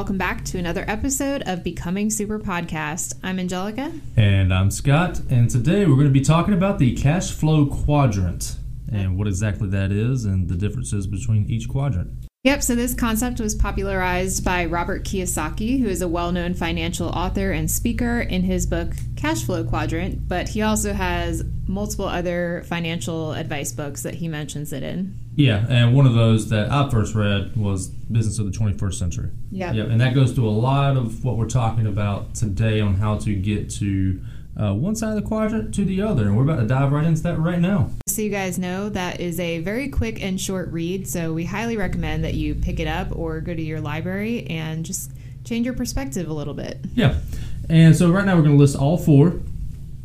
welcome back to another episode of Becoming Super Podcast. I'm Angelica. And I'm Scott, and today we're going to be talking about the cash flow quadrant and what exactly that is and the differences between each quadrant. Yep, so this concept was popularized by Robert Kiyosaki, who is a well known financial author and speaker in his book Cash Flow Quadrant, but he also has multiple other financial advice books that he mentions it in. Yeah, and one of those that I first read was Business of the 21st Century. Yeah. Yep, and that goes through a lot of what we're talking about today on how to get to uh, one side of the quadrant to the other, and we're about to dive right into that right now. So, you guys know that is a very quick and short read, so we highly recommend that you pick it up or go to your library and just change your perspective a little bit. Yeah, and so right now we're going to list all four,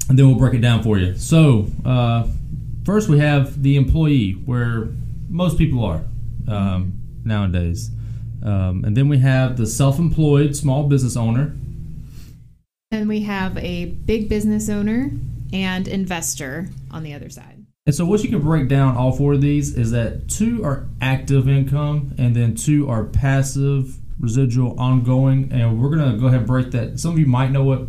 and then we'll break it down for you. So, uh, first we have the employee, where most people are um, nowadays. Um, and then we have the self employed small business owner. And we have a big business owner and investor on the other side. And so, what you can break down all four of these is that two are active income, and then two are passive, residual, ongoing. And we're going to go ahead and break that. Some of you might know what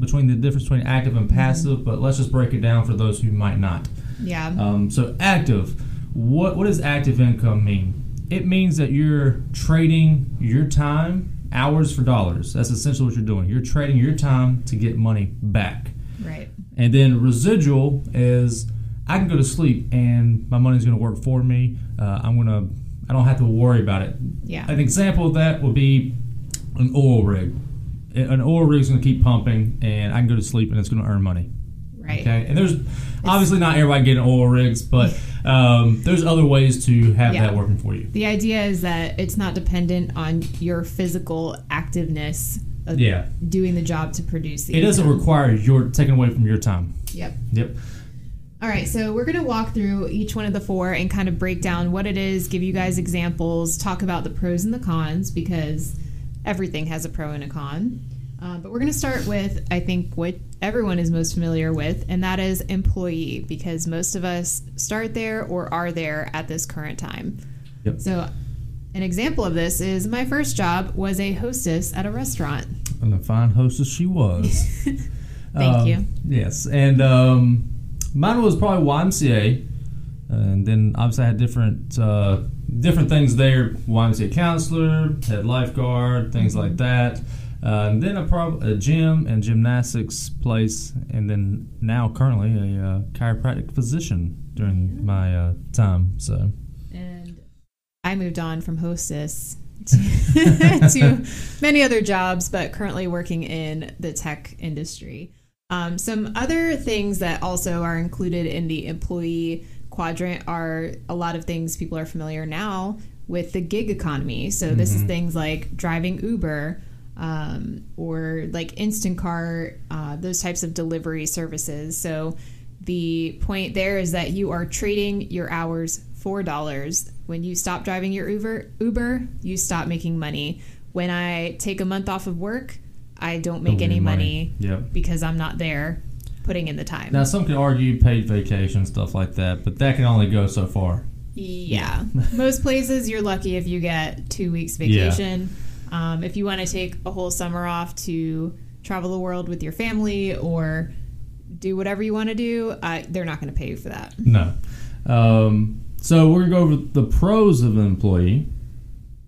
between the difference between active and passive, but let's just break it down for those who might not. Yeah. Um, so, active. What what does active income mean? It means that you're trading your time, hours for dollars. That's essentially what you're doing. You're trading your time to get money back. Right. And then residual is I can go to sleep and my money's going to work for me. Uh, I'm going to I don't have to worry about it. Yeah. An example of that would be an oil rig. An oil rig is going to keep pumping, and I can go to sleep and it's going to earn money. Right. Okay, and there's obviously not everybody getting oil rigs, but um, there's other ways to have Yeah. that working for you. The idea is that it's not dependent on your physical activeness of Yeah. doing the job to produce the It doesn't require your taking away from your time. Yep. Yep. All right, so we're going to walk through each one of the four and kind of break down what it is, give you guys examples, talk about the pros and the cons because everything has a pro and a con. Uh, but we're going to start with, I think, what everyone is most familiar with, and that is employee, because most of us start there or are there at this current time. Yep. So, an example of this is my first job was a hostess at a restaurant. And a fine hostess she was. Thank Um, you. Yes, and um, mine was probably YMCA, and then obviously I had different uh, different things there. YMCA counselor, head lifeguard, things like that. Uh, and then a, prob- a gym and gymnastics place, and then now currently a uh, chiropractic physician during my uh, time. So and I moved on from hostess to, to many other jobs, but currently working in the tech industry. Um, some other things that also are included in the employee quadrant are a lot of things people are familiar now with the gig economy. So this is things like driving Uber. Um, or like Instacart, uh, those types of delivery services. So the point there is that you are trading your hours for dollars. When you stop driving your Uber, Uber, you stop making money. When I take a month off of work, I don't make Don't any money, money. Yep. because I'm not there putting in the time. now some could argue paid vacation stuff like that, but that can only go so far. yeah. Most places you're lucky if you get two weeks vacation. Um, if you want to take a whole summer off to travel the world with your family or do whatever you want to do, uh, they're not going to pay you for that. No. Um, so we're gonna go over the pros of an employee,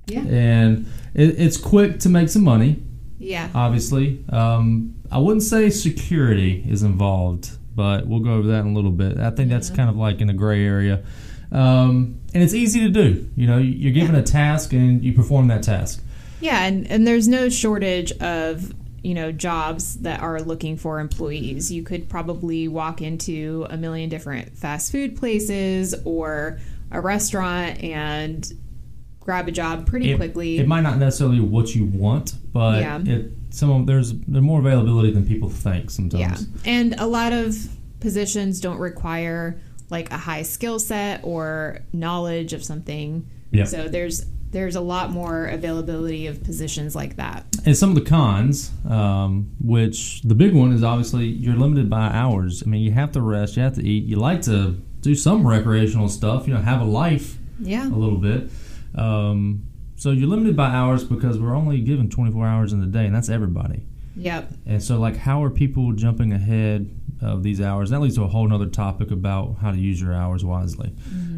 Yeah. and it, it's quick to make some money. Yeah. Obviously, um, I wouldn't say security is involved, but we'll go over that in a little bit. I think that's Yeah. kind of like in a gray area, um, and it's easy to do. You know, you're given Yeah. a task and you perform that task. Yeah, and, and there's no shortage of you know jobs that are looking for employees. You could probably walk into a million different fast food places or a restaurant and grab a job pretty it, quickly. It might not necessarily what you want, but Yeah. it some of there's there's more availability than people think sometimes. yeah, and a lot of positions don't require like a high skill set or knowledge of something. Yeah. So there's there's a lot more availability of positions like that. And some of the cons, um, which the big one is obviously you're limited by hours. I mean, you have to rest, you have to eat. You like to do some recreational stuff, you know, have a life Yeah. a little bit. Um, So you're limited by hours because we're only given 24 hours in the day, and that's everybody. Yep. And so, like, how are people jumping ahead of these hours? That leads to a whole other topic about how to use your hours wisely.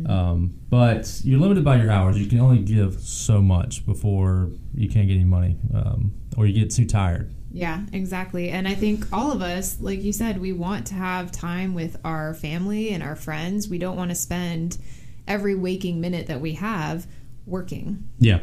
Um, but you're limited by your hours. You can only give so much before you can't get any money, um, or you get too tired. Yeah, exactly. And I think all of us, like you said, we want to have time with our family and our friends. We don't want to spend every waking minute that we have working. Yeah.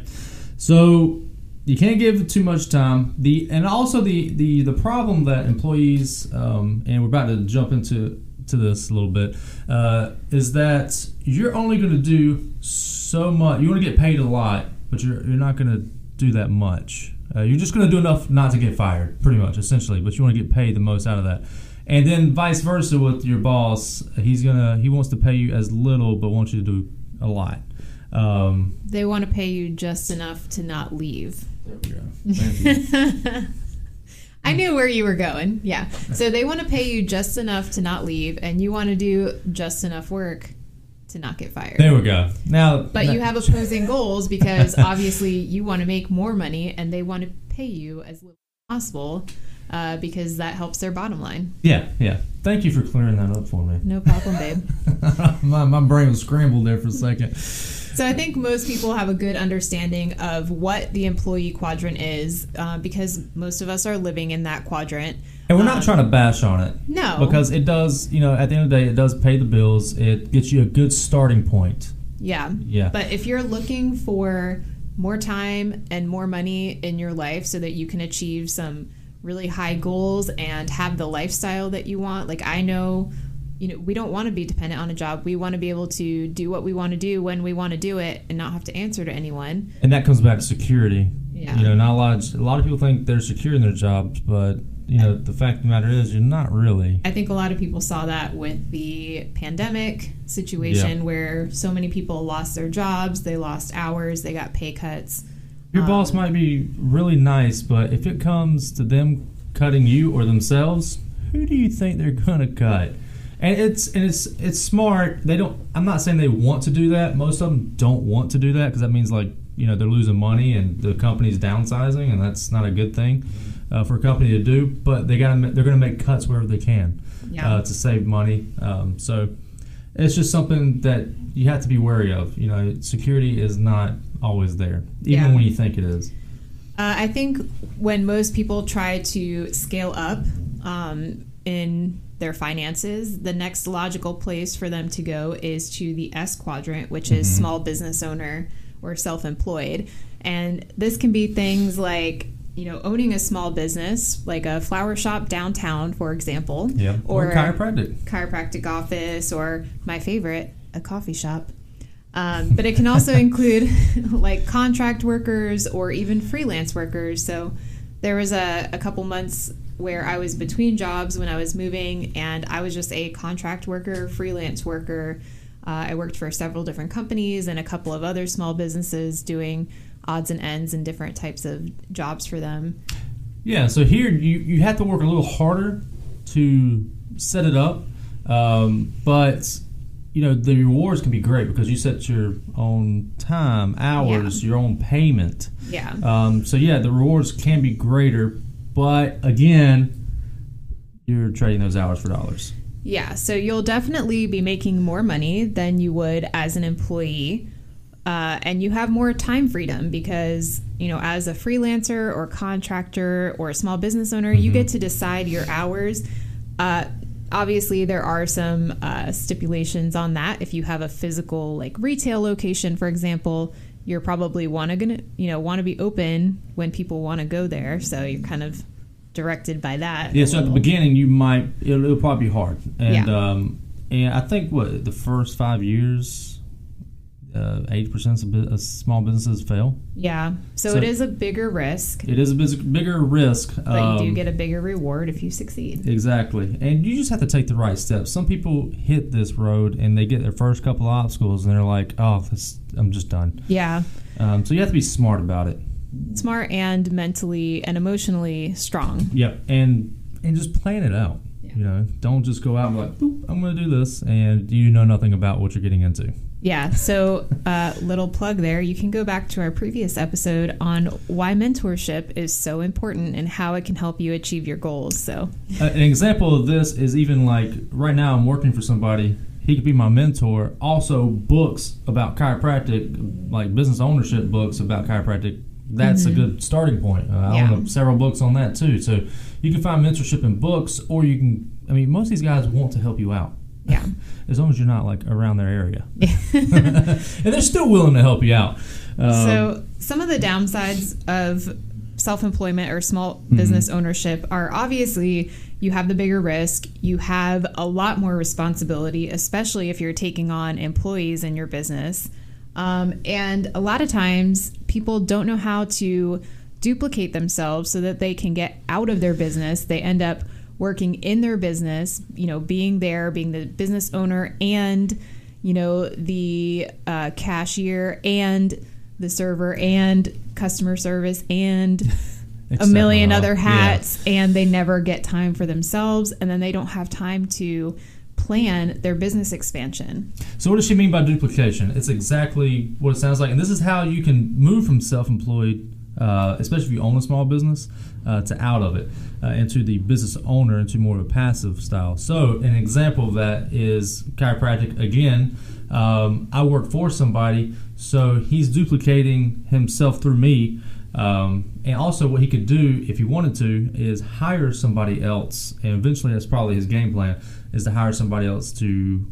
So you can't give too much time. The and also the the the problem that employees um, and we're about to jump into to this a little bit uh, is that you're only going to do so much. You want to get paid a lot, but you're you're not going to do that much. Uh, you're just going to do enough not to get fired, pretty much, essentially. But you want to get paid the most out of that. And then vice versa with your boss, he's gonna he wants to pay you as little, but wants you to do a lot. Um, They want to pay you just enough to not leave. there we go. I knew where you were going. Yeah. So they want to pay you just enough to not leave, and you want to do just enough work to not get fired. There we go. Now, But you have opposing goals because obviously you want to make more money and they want to pay you as little as possible uh, because that helps their bottom line. yeah, yeah. Thank you for clearing that up for me. No problem, babe. my, my brain was scrambled there for a second. So I think most people have a good understanding of what the employee quadrant is uh, because most of us are living in that quadrant. And we're not Um, trying to bash on it. No. Because it does, you know, at the end of the day, it does pay the bills. It gets you a good starting point. Yeah. Yeah. But if you're looking for more time and more money in your life so that you can achieve some really high goals and have the lifestyle that you want, like I know, you know, we don't want to be dependent on a job. We want to be able to do what we want to do when we want to do it and not have to answer to anyone. And that comes back to security. Yeah. You know, not a lot. Of, a lot of people think they're secure in their jobs, but you know, the fact of the matter is, you're not really. I think a lot of people saw that with the pandemic situation Yeah. where so many people lost their jobs, they lost hours, they got pay cuts. Your Um, boss might be really nice, but if it comes to them cutting you or themselves, who do you think they're gonna cut? And it's and it's it's smart. They don't. I'm not saying they want to do that. Most of them don't want to do that because that means like you know they're losing money and the company's downsizing, and that's not a good thing uh, for a company to do. But they got they're going to make cuts wherever they can Yeah. uh, to save money. Um, so it's just something that you have to be wary of. You know, security is not always there, even Yeah. when you think it is. Uh, I think when most people try to scale up um, in their finances, the next logical place for them to go is to the S quadrant, which is small business owner or self employed. And this can be things like, you know, owning a small business, like a flower shop downtown, for example, or, or, chiropractic. chiropractic office, or my favorite, a coffee shop. Um, but it can also include like contract workers or even freelance workers. So there was a, a couple months where I was between jobs when I was moving, and I was just a contract worker, freelance worker. Uh, I worked for several different companies and a couple of other small businesses doing odds and ends and different types of jobs for them. Yeah, so here you, you have to work a little harder to set it up, um, but you know the rewards can be great because you set your own time, hours, your own payment. Yeah. Um, so yeah, the rewards can be greater, but again, you're trading those hours for dollars. Yeah, so you'll definitely be making more money than you would as an employee. Uh, and you have more time freedom because, you know, as a freelancer or contractor or a small business owner, you get to decide your hours. Uh, obviously, there are some uh, stipulations on that. If you have a physical, like retail location, for example, you're probably want to gonna, you know, want to be open when people want to go there. So you're kind of directed by that. Yeah, so at the beginning you might it'll, it'll probably be hard, and Yeah. um, and I think what the first five years, uh, eighty percent of small businesses fail. Yeah. So, So- it is a bigger risk, It is a biz- bigger risk, but you do um, get a bigger reward if you succeed. Exactly. And you just have to take the right steps. Some people hit this road and they get their first couple of obstacles and they're like, oh, this, I'm just done. Yeah. Um, so you have to be smart about it. Smart and mentally and emotionally strong. Yep. And and just plan it out. Yeah. You know, don't just go out and be like, Boop, I'm going to do this, and you know nothing about what you're getting into. Yeah. So, uh, little plug there. You can go back to our previous episode on why mentorship is so important and how it can help you achieve your goals. So, Uh, an example of this is even like right now, I'm working for somebody. He could be my mentor. Also, books about chiropractic, like business ownership books about chiropractic. That's a good starting point. Uh, I Yeah. own several books on that too. So you can find mentorship in books, or you can. I mean, most of these guys want to help you out. Yeah. as long as you're not like around their area. and they're still willing to help you out. Um, so, some of the downsides of self employment or small Mm-hmm. business ownership are obviously you have the bigger risk, you have a lot more responsibility, especially if you're taking on employees in your business. Um, and a lot of times, people don't know how to duplicate themselves so that they can get out of their business. They end up working in their business, you know, being there, being the business owner, and you know the uh, cashier and the server and customer service and a million other yeah. hats and they never get time for themselves and then they don't have time to plan their business expansion. So what does she mean by duplication? It's exactly what it sounds like, and this is how you can move from self-employed, uh, especially if you own a small business, uh, to out of it uh, into the business owner into more of a passive style. So an example of that is chiropractic. Again, um, I work for somebody, so he's duplicating himself through me. Um, and also, what he could do if he wanted to is hire somebody else, and eventually, that's probably his game plan: is to hire somebody else to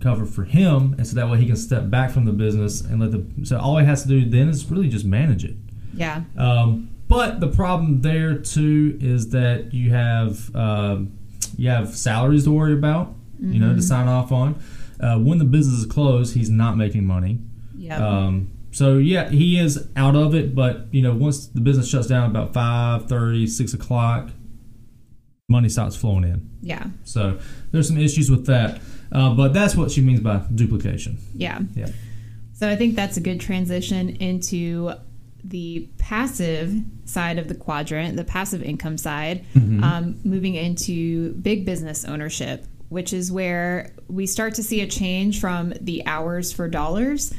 cover for him, and so that way he can step back from the business and let the. So all he has to do then is really just manage it. Yeah. Um, but the problem there too is that you have um, you have salaries to worry about, you know, to sign off on. Uh, when the business is closed, he's not making money. Yeah. Um, so yeah, he is out of it. But you know, once the business shuts down about 5, 6 o'clock, money starts flowing in. yeah. So there's some issues with that. Uh, but that's what she means by duplication. Yeah. Yeah. So I think that's a good transition into the passive side of the quadrant, the passive income side, um, moving into big business ownership, which is where we start to see a change from the hours for dollars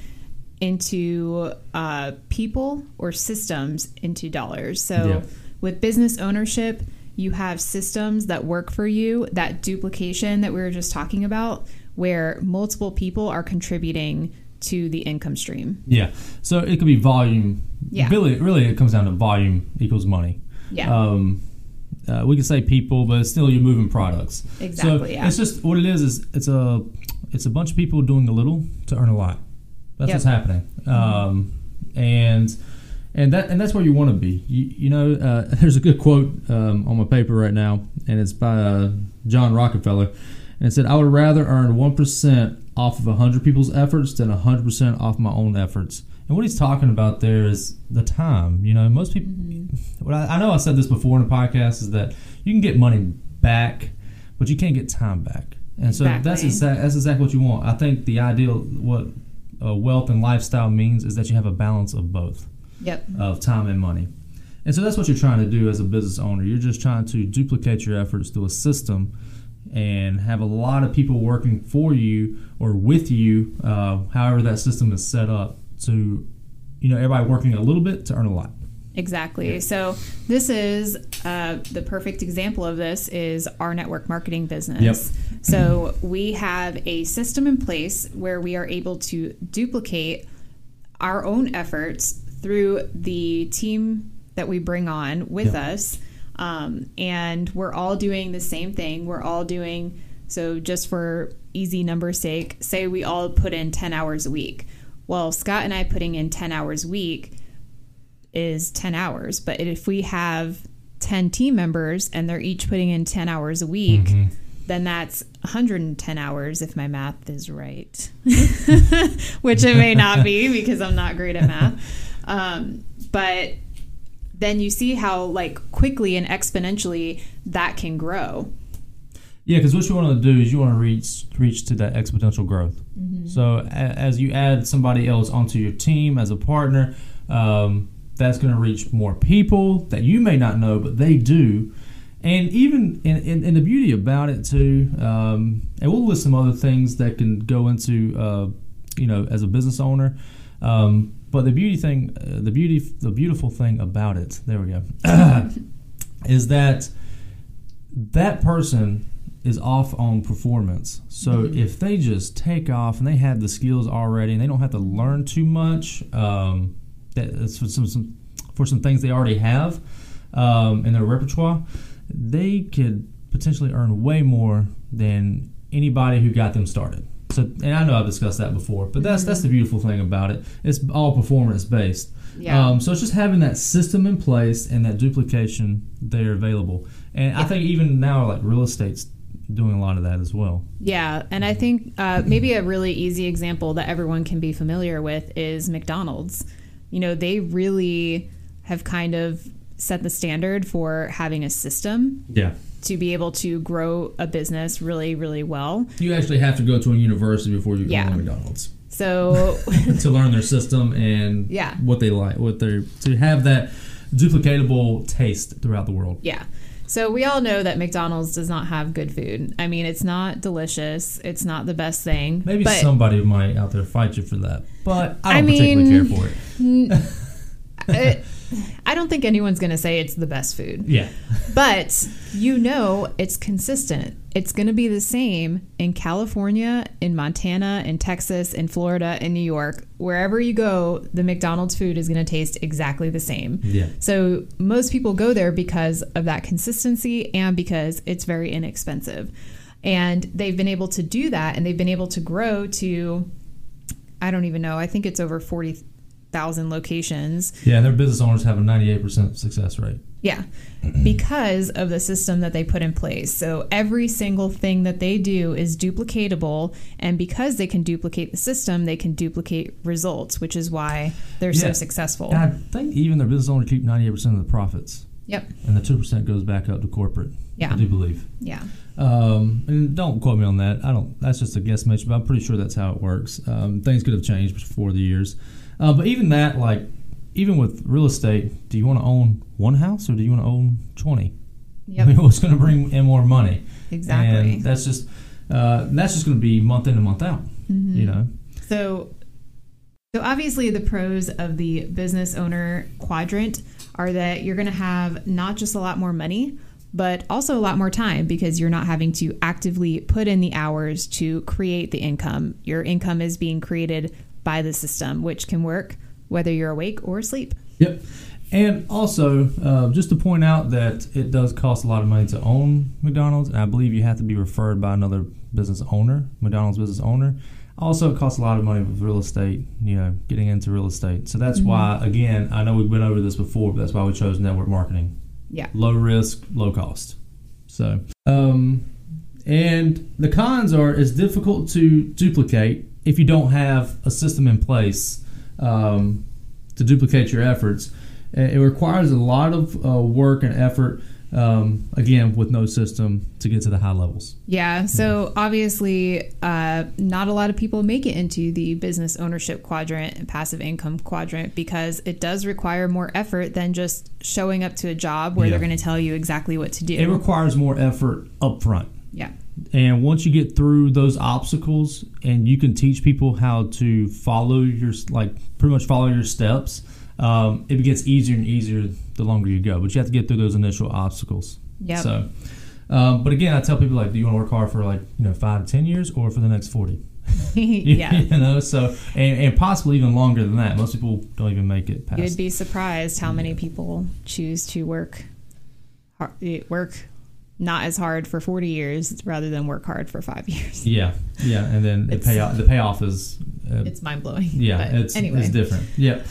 into uh, people or systems into dollars. So Yeah. with business ownership, you have systems that work for you, that duplication that we were just talking about, where multiple people are contributing to the income stream. Yeah. So it could be volume. Yeah. Really, really, it comes down to volume equals money. Yeah. Um, uh, we could say people, but still you're moving products. Exactly, So yeah. it's just what it is. Is it's a it's a bunch of people doing a little to earn a lot. That's Yep. what's happening. Um, and and that and that's where you want to be. You, you know, uh, there's a good quote um, on my paper right now, and it's by uh, John Rockefeller, and it said, "I would rather earn one percent off of hundred people's efforts than hundred percent off my own efforts." And what he's talking about there is the time. You know, most people. What I, I know I said this before in the podcast is that you can get money back, but you can't get time back. And so that's Exactly. exactly that's exactly what you want. I think the ideal what uh, wealth and lifestyle means is that you have a balance of both Yep. of time and money. And so that's what you're trying to do as a business owner. You're just trying to duplicate your efforts through a system and have a lot of people working for you or with you, uh, however that system is set up to, you know, everybody working a little bit to earn a lot. Exactly. So this is uh, the perfect example of this is our network marketing business. Yep. So we have a system in place where we are able to duplicate our own efforts through the team that we bring on with Yep. us, um, and we're all doing the same thing. We're all doing so. Just for easy numbers' sake, say we all put in ten hours a week. Well, Scott and I putting in ten hours a week is 10 hours. But if we have 10 team members and they're each putting in 10 hours a week, then that's 110 hours if my math is right, which it may not be because I'm not great at math. Um, but then you see how like quickly and exponentially that can grow. Yeah, because what you want to do is you want to reach reach to that exponential growth. So a, as you add somebody else onto your team as a partner, um, that's going to reach more people that you may not know, but they do, and even and, and, and the beauty about it too, um, and we'll list some other things that can go into uh, you know as a business owner. Um, but the beauty thing, uh, the beauty, the beautiful thing about it, there we go, is that that person is off on performance. So if they just take off and they have the skills already and they don't have to learn too much, um, that it's for some, some for some things they already have um, in their repertoire, they could potentially earn way more than anybody who got them started. So, and I know I've discussed that before, but that's that's the beautiful thing about it. It's all performance based. Yeah. Um, so it's just having that system in place and that duplication there available. And I think even now, like real estate's doing a lot of that as well. Yeah, and I think uh, maybe a really easy example that everyone can be familiar with is McDonald's. You know, they really have kind of set the standard for having a system Yeah. To be able to grow a business really, really well. You actually have to go to a university before you Yeah. go to McDonald's So, to learn their system and Yeah. what they like, what they're to have that duplicatable taste throughout the world. yeah. So we all know that McDonald's does not have good food. I mean, it's not delicious. It's not the best thing. Maybe somebody might out there fight you for that, but I I don't particularly mean- care for it. it, uh, I don't think anyone's going to say it's the best food. Yeah, But you know it's consistent. It's going to be the same in California, in Montana, in Texas, in Florida, in New York. Wherever you go, the McDonald's food is going to taste exactly the same. yeah, So most people go there because of that consistency and because it's very inexpensive. And they've been able to do that and they've been able to grow to I don't even know. I think it's over 40,000 locations. yeah. And their business owners have a ninety-eight percent success rate. Yeah. Because of the system that they put in place. So every single thing that they do is duplicatable. And because they can duplicate the system, they can duplicate results, which is why they're Yeah. so successful. And I think even their business owners keep ninety-eight percent of the profits, Yep. and the two percent goes back up to corporate. Yeah. I do believe. Yeah. Um, and don't quote me on that. I don't. That's just a guesstimation, but I'm pretty sure that's how it works. Um, things could have changed before the years, uh, but even that, like, even with real estate, do you want to own one house or do you want to own twenty? Yep. I mean, what's going to bring in more money? Exactly. And that's just uh, that's just going to be month in and month out. Mm-hmm. You know. So, so obviously, the pros of the business owner quadrant are that you're going to have not just a lot more money, but also a lot more time because you're not having to actively put in the hours to create the income. Your income is being created by the system, which can work whether you're awake or asleep. Yep. And also, uh, just to point out that it does cost a lot of money to own McDonald's, and I believe you have to be referred by another business owner, McDonald's business owner. Also, it costs a lot of money with real estate, you know, getting into real estate. So that's why, again, I know we've been over this before, but that's why we chose network marketing. Yeah. Low risk, low cost. So, um, and the cons are it's difficult to duplicate if you don't have a system in place um, to duplicate your efforts. Uh, It requires a lot of uh, work and effort, um, again, with no system to get to the high levels. Yeah. So obviously, uh, not a lot of people make it into the business ownership quadrant and passive income quadrant because it does require more effort than just showing up to a job where Yeah. they're going to tell you exactly what to do. It requires more effort up front. yeah. And once you get through those obstacles and you can teach people how to follow your, like, pretty much follow your steps, um, it gets easier and easier the longer you go. But you have to get through those initial obstacles. Yeah. So, um, but again, I tell people, like, do you want to work hard for, like, you know, five to 10 years or for the next 40? yeah. you know, so, and, and possibly even longer than that. Most people don't even make it past. You'd be surprised how many people choose to work eh, work not as hard for 40 years rather than work hard for 5 years. yeah, yeah. And then the payoff, the payoff is, uh, It's mind-blowing. yeah, But it's, anyway. it's different. Yeah.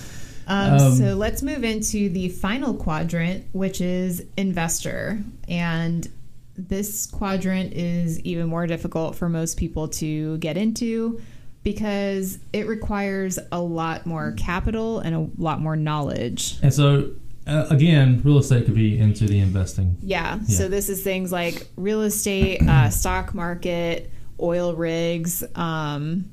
Um, Um, so let's move into the final quadrant, which is investor. And this quadrant is even more difficult for most people to get into because it requires a lot more capital and a lot more knowledge. And so, uh, again, real estate could be into the investing. Yeah. Yeah. So this is things like real estate, uh, stock market, oil rigs, um,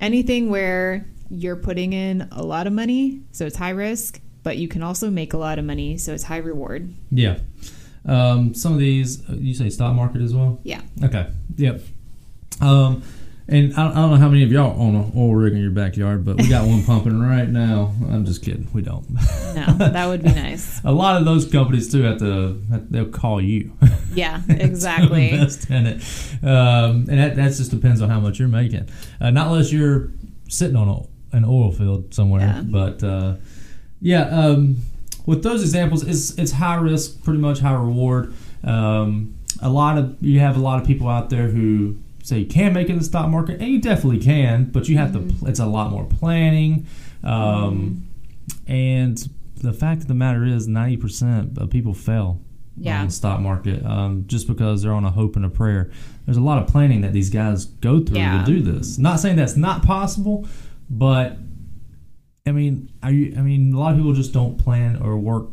anything where you're putting in a lot of money, so it's high risk, but you can also make a lot of money, so it's high reward. Yeah. Um, some of these, uh, you say stock market as well? Yeah. Okay. Yep. Um, and I, I don't know how many of y'all own an oil rig in your backyard, but we got one pumping right now. I'm just kidding. We don't. No, that would be nice. A lot of those companies too have to. They'll call you. Yeah, exactly. invest in it, um, and that, that just depends on how much you're making. Uh, not unless you're sitting on a, an oil field somewhere. Yeah. But uh, yeah, um, with those examples, it's it's high risk, pretty much high reward. Um, a lot of you have a lot of people out there who say you can make it in the stock market, and you definitely can, but you have Mhm. to. It's a lot more planning, um, and the fact of the matter is, ninety percent of people fail Yeah. on the stock market um, just because they're on a hope and a prayer. There's a lot of planning that these guys go through Yeah. to do this. Not saying that's not possible, but I mean, are you? I mean, a lot of people just don't plan or work.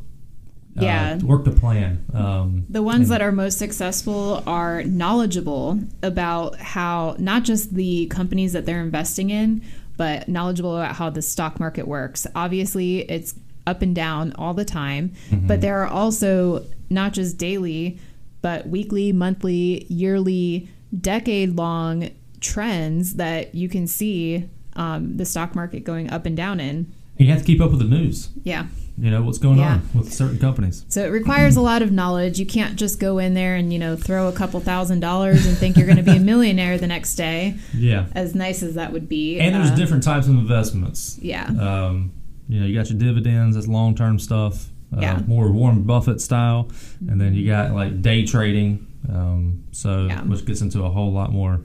Uh, Yeah. work the plan. Um, The ones and- that are most successful are knowledgeable about how not just the companies that they're investing in, but knowledgeable about how the stock market works. Obviously, it's up and down all the time, Mm-hmm. but there are also not just daily, but weekly, monthly, yearly, decade long trends that you can see um, the stock market going up and down in. you have to keep up with the news. Yeah. You know what's going Yeah. on with certain companies. So it requires a lot of knowledge. You can't just go in there and, you know, throw a couple thousand dollars and think you're going to be a millionaire the next day, Yeah, as nice as that would be. and there's Uh, different types of investments. Yeah. Um, you know, you got your dividends, that's long term stuff, uh, Yeah. more Warren Buffett style, and then you got like day trading, um, so Yeah. which gets into a whole lot more.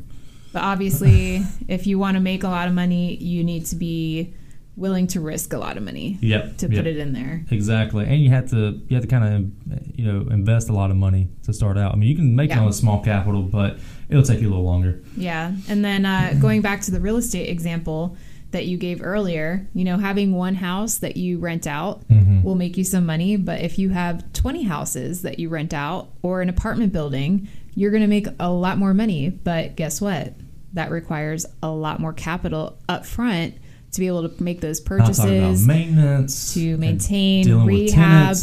But obviously, if you want to make a lot of money, you need to be willing to risk a lot of money Yep, to yep, put it in there. exactly, and you have to you have to kind of you know invest a lot of money to start out. I mean, you can make it Yeah. on a small capital, but it'll take you a little longer. Yeah. And then uh, going back to the real estate example that you gave earlier, you know, having one house that you rent out Mm-hmm. will make you some money. But if you have 20 houses that you rent out or an apartment building, you're going to make a lot more money. But guess what? That requires a lot more capital up front to be able to make those purchases, maintenance to maintain, rehab.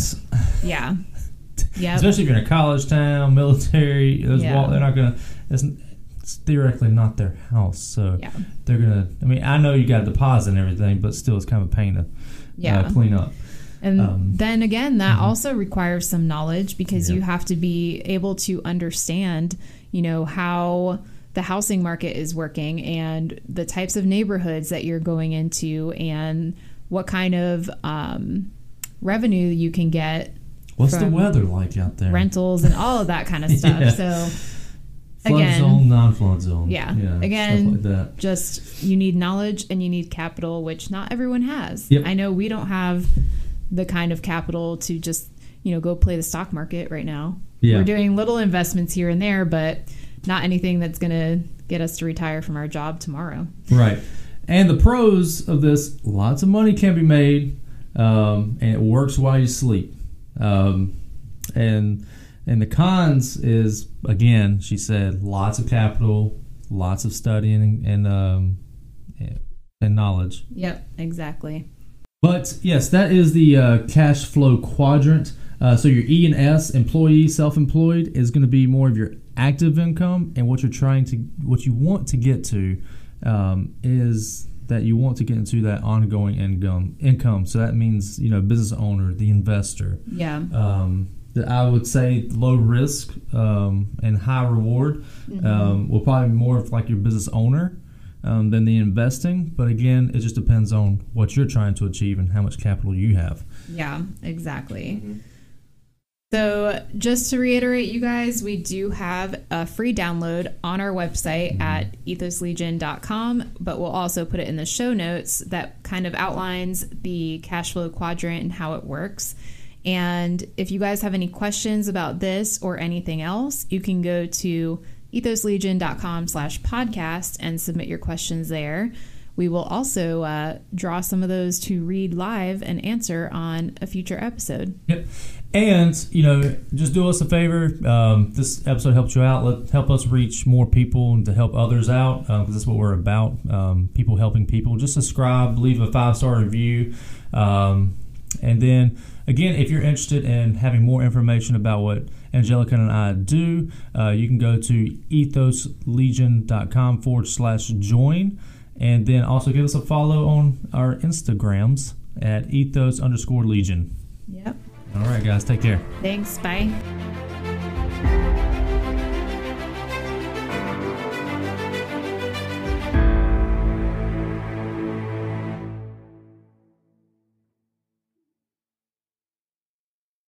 Yeah. Yep. especially if you're in a college town, military. Those Yeah. wall, they're not gonna. It's, it's theoretically not their house, so Yeah. they're gonna. I mean, I know you got a deposit and everything, but still, it's kind of a pain to Yeah. uh, clean up. And Um, then again, that mhm. also requires some knowledge because Yeah. you have to be able to understand, you know, how the housing market is working and the types of neighborhoods that you're going into and what kind of um, revenue you can get, What's the weather like out there? rentals, and all of that kind of stuff. Yeah. So flood again- zone, non-flood zone. Yeah. yeah Again, stuff like that. just you need knowledge and you need capital, which not everyone has. Yep. I know we don't have the kind of capital to just you know go play the stock market right now. Yeah. We're doing little investments here and there, but not anything that's going to get us to retire from our job tomorrow. Right. And the pros of this, lots of money can be made, um, and it works while you sleep. Um, and and the cons is again, she said, lots of capital, lots of studying and um, and knowledge. Yep, exactly. But yes, that is the uh, cash flow quadrant. Uh, so your E and S, employee, self-employed, is going to be more of your active income, and what you're trying to, what you want to get to, um, is that you want to get into that ongoing income. Income. So that means you know business owner, the investor. Yeah. Um, that I would say low risk um, and high reward Mm-hmm. um, will probably be more of like your business owner um, than the investing. But again, it just depends on what you're trying to achieve and how much capital you have. Yeah, exactly. So, just to reiterate, you guys, we do have a free download on our website at ethoslegion.com, but we'll also put it in the show notes that kind of outlines the cash flow quadrant and how it works. And if you guys have any questions about this or anything else, you can go to ethoslegion.com slash podcast and submit your questions there. We will also uh, draw some of those to read live and answer on a future episode. Yep. And you know, just do us a favor. Um, this episode helps you out. Let help us reach more people and to help others out because that's what we're about. Um, people helping people. Just subscribe, leave a five star review. Um, And then again, if you're interested in having more information about what Angelica and I do, uh, you can go to ethoslegion.com forward slash join. And then also give us a follow on our Instagrams at ethos underscore legion. Yep. All right, guys, take care. Thanks. Bye.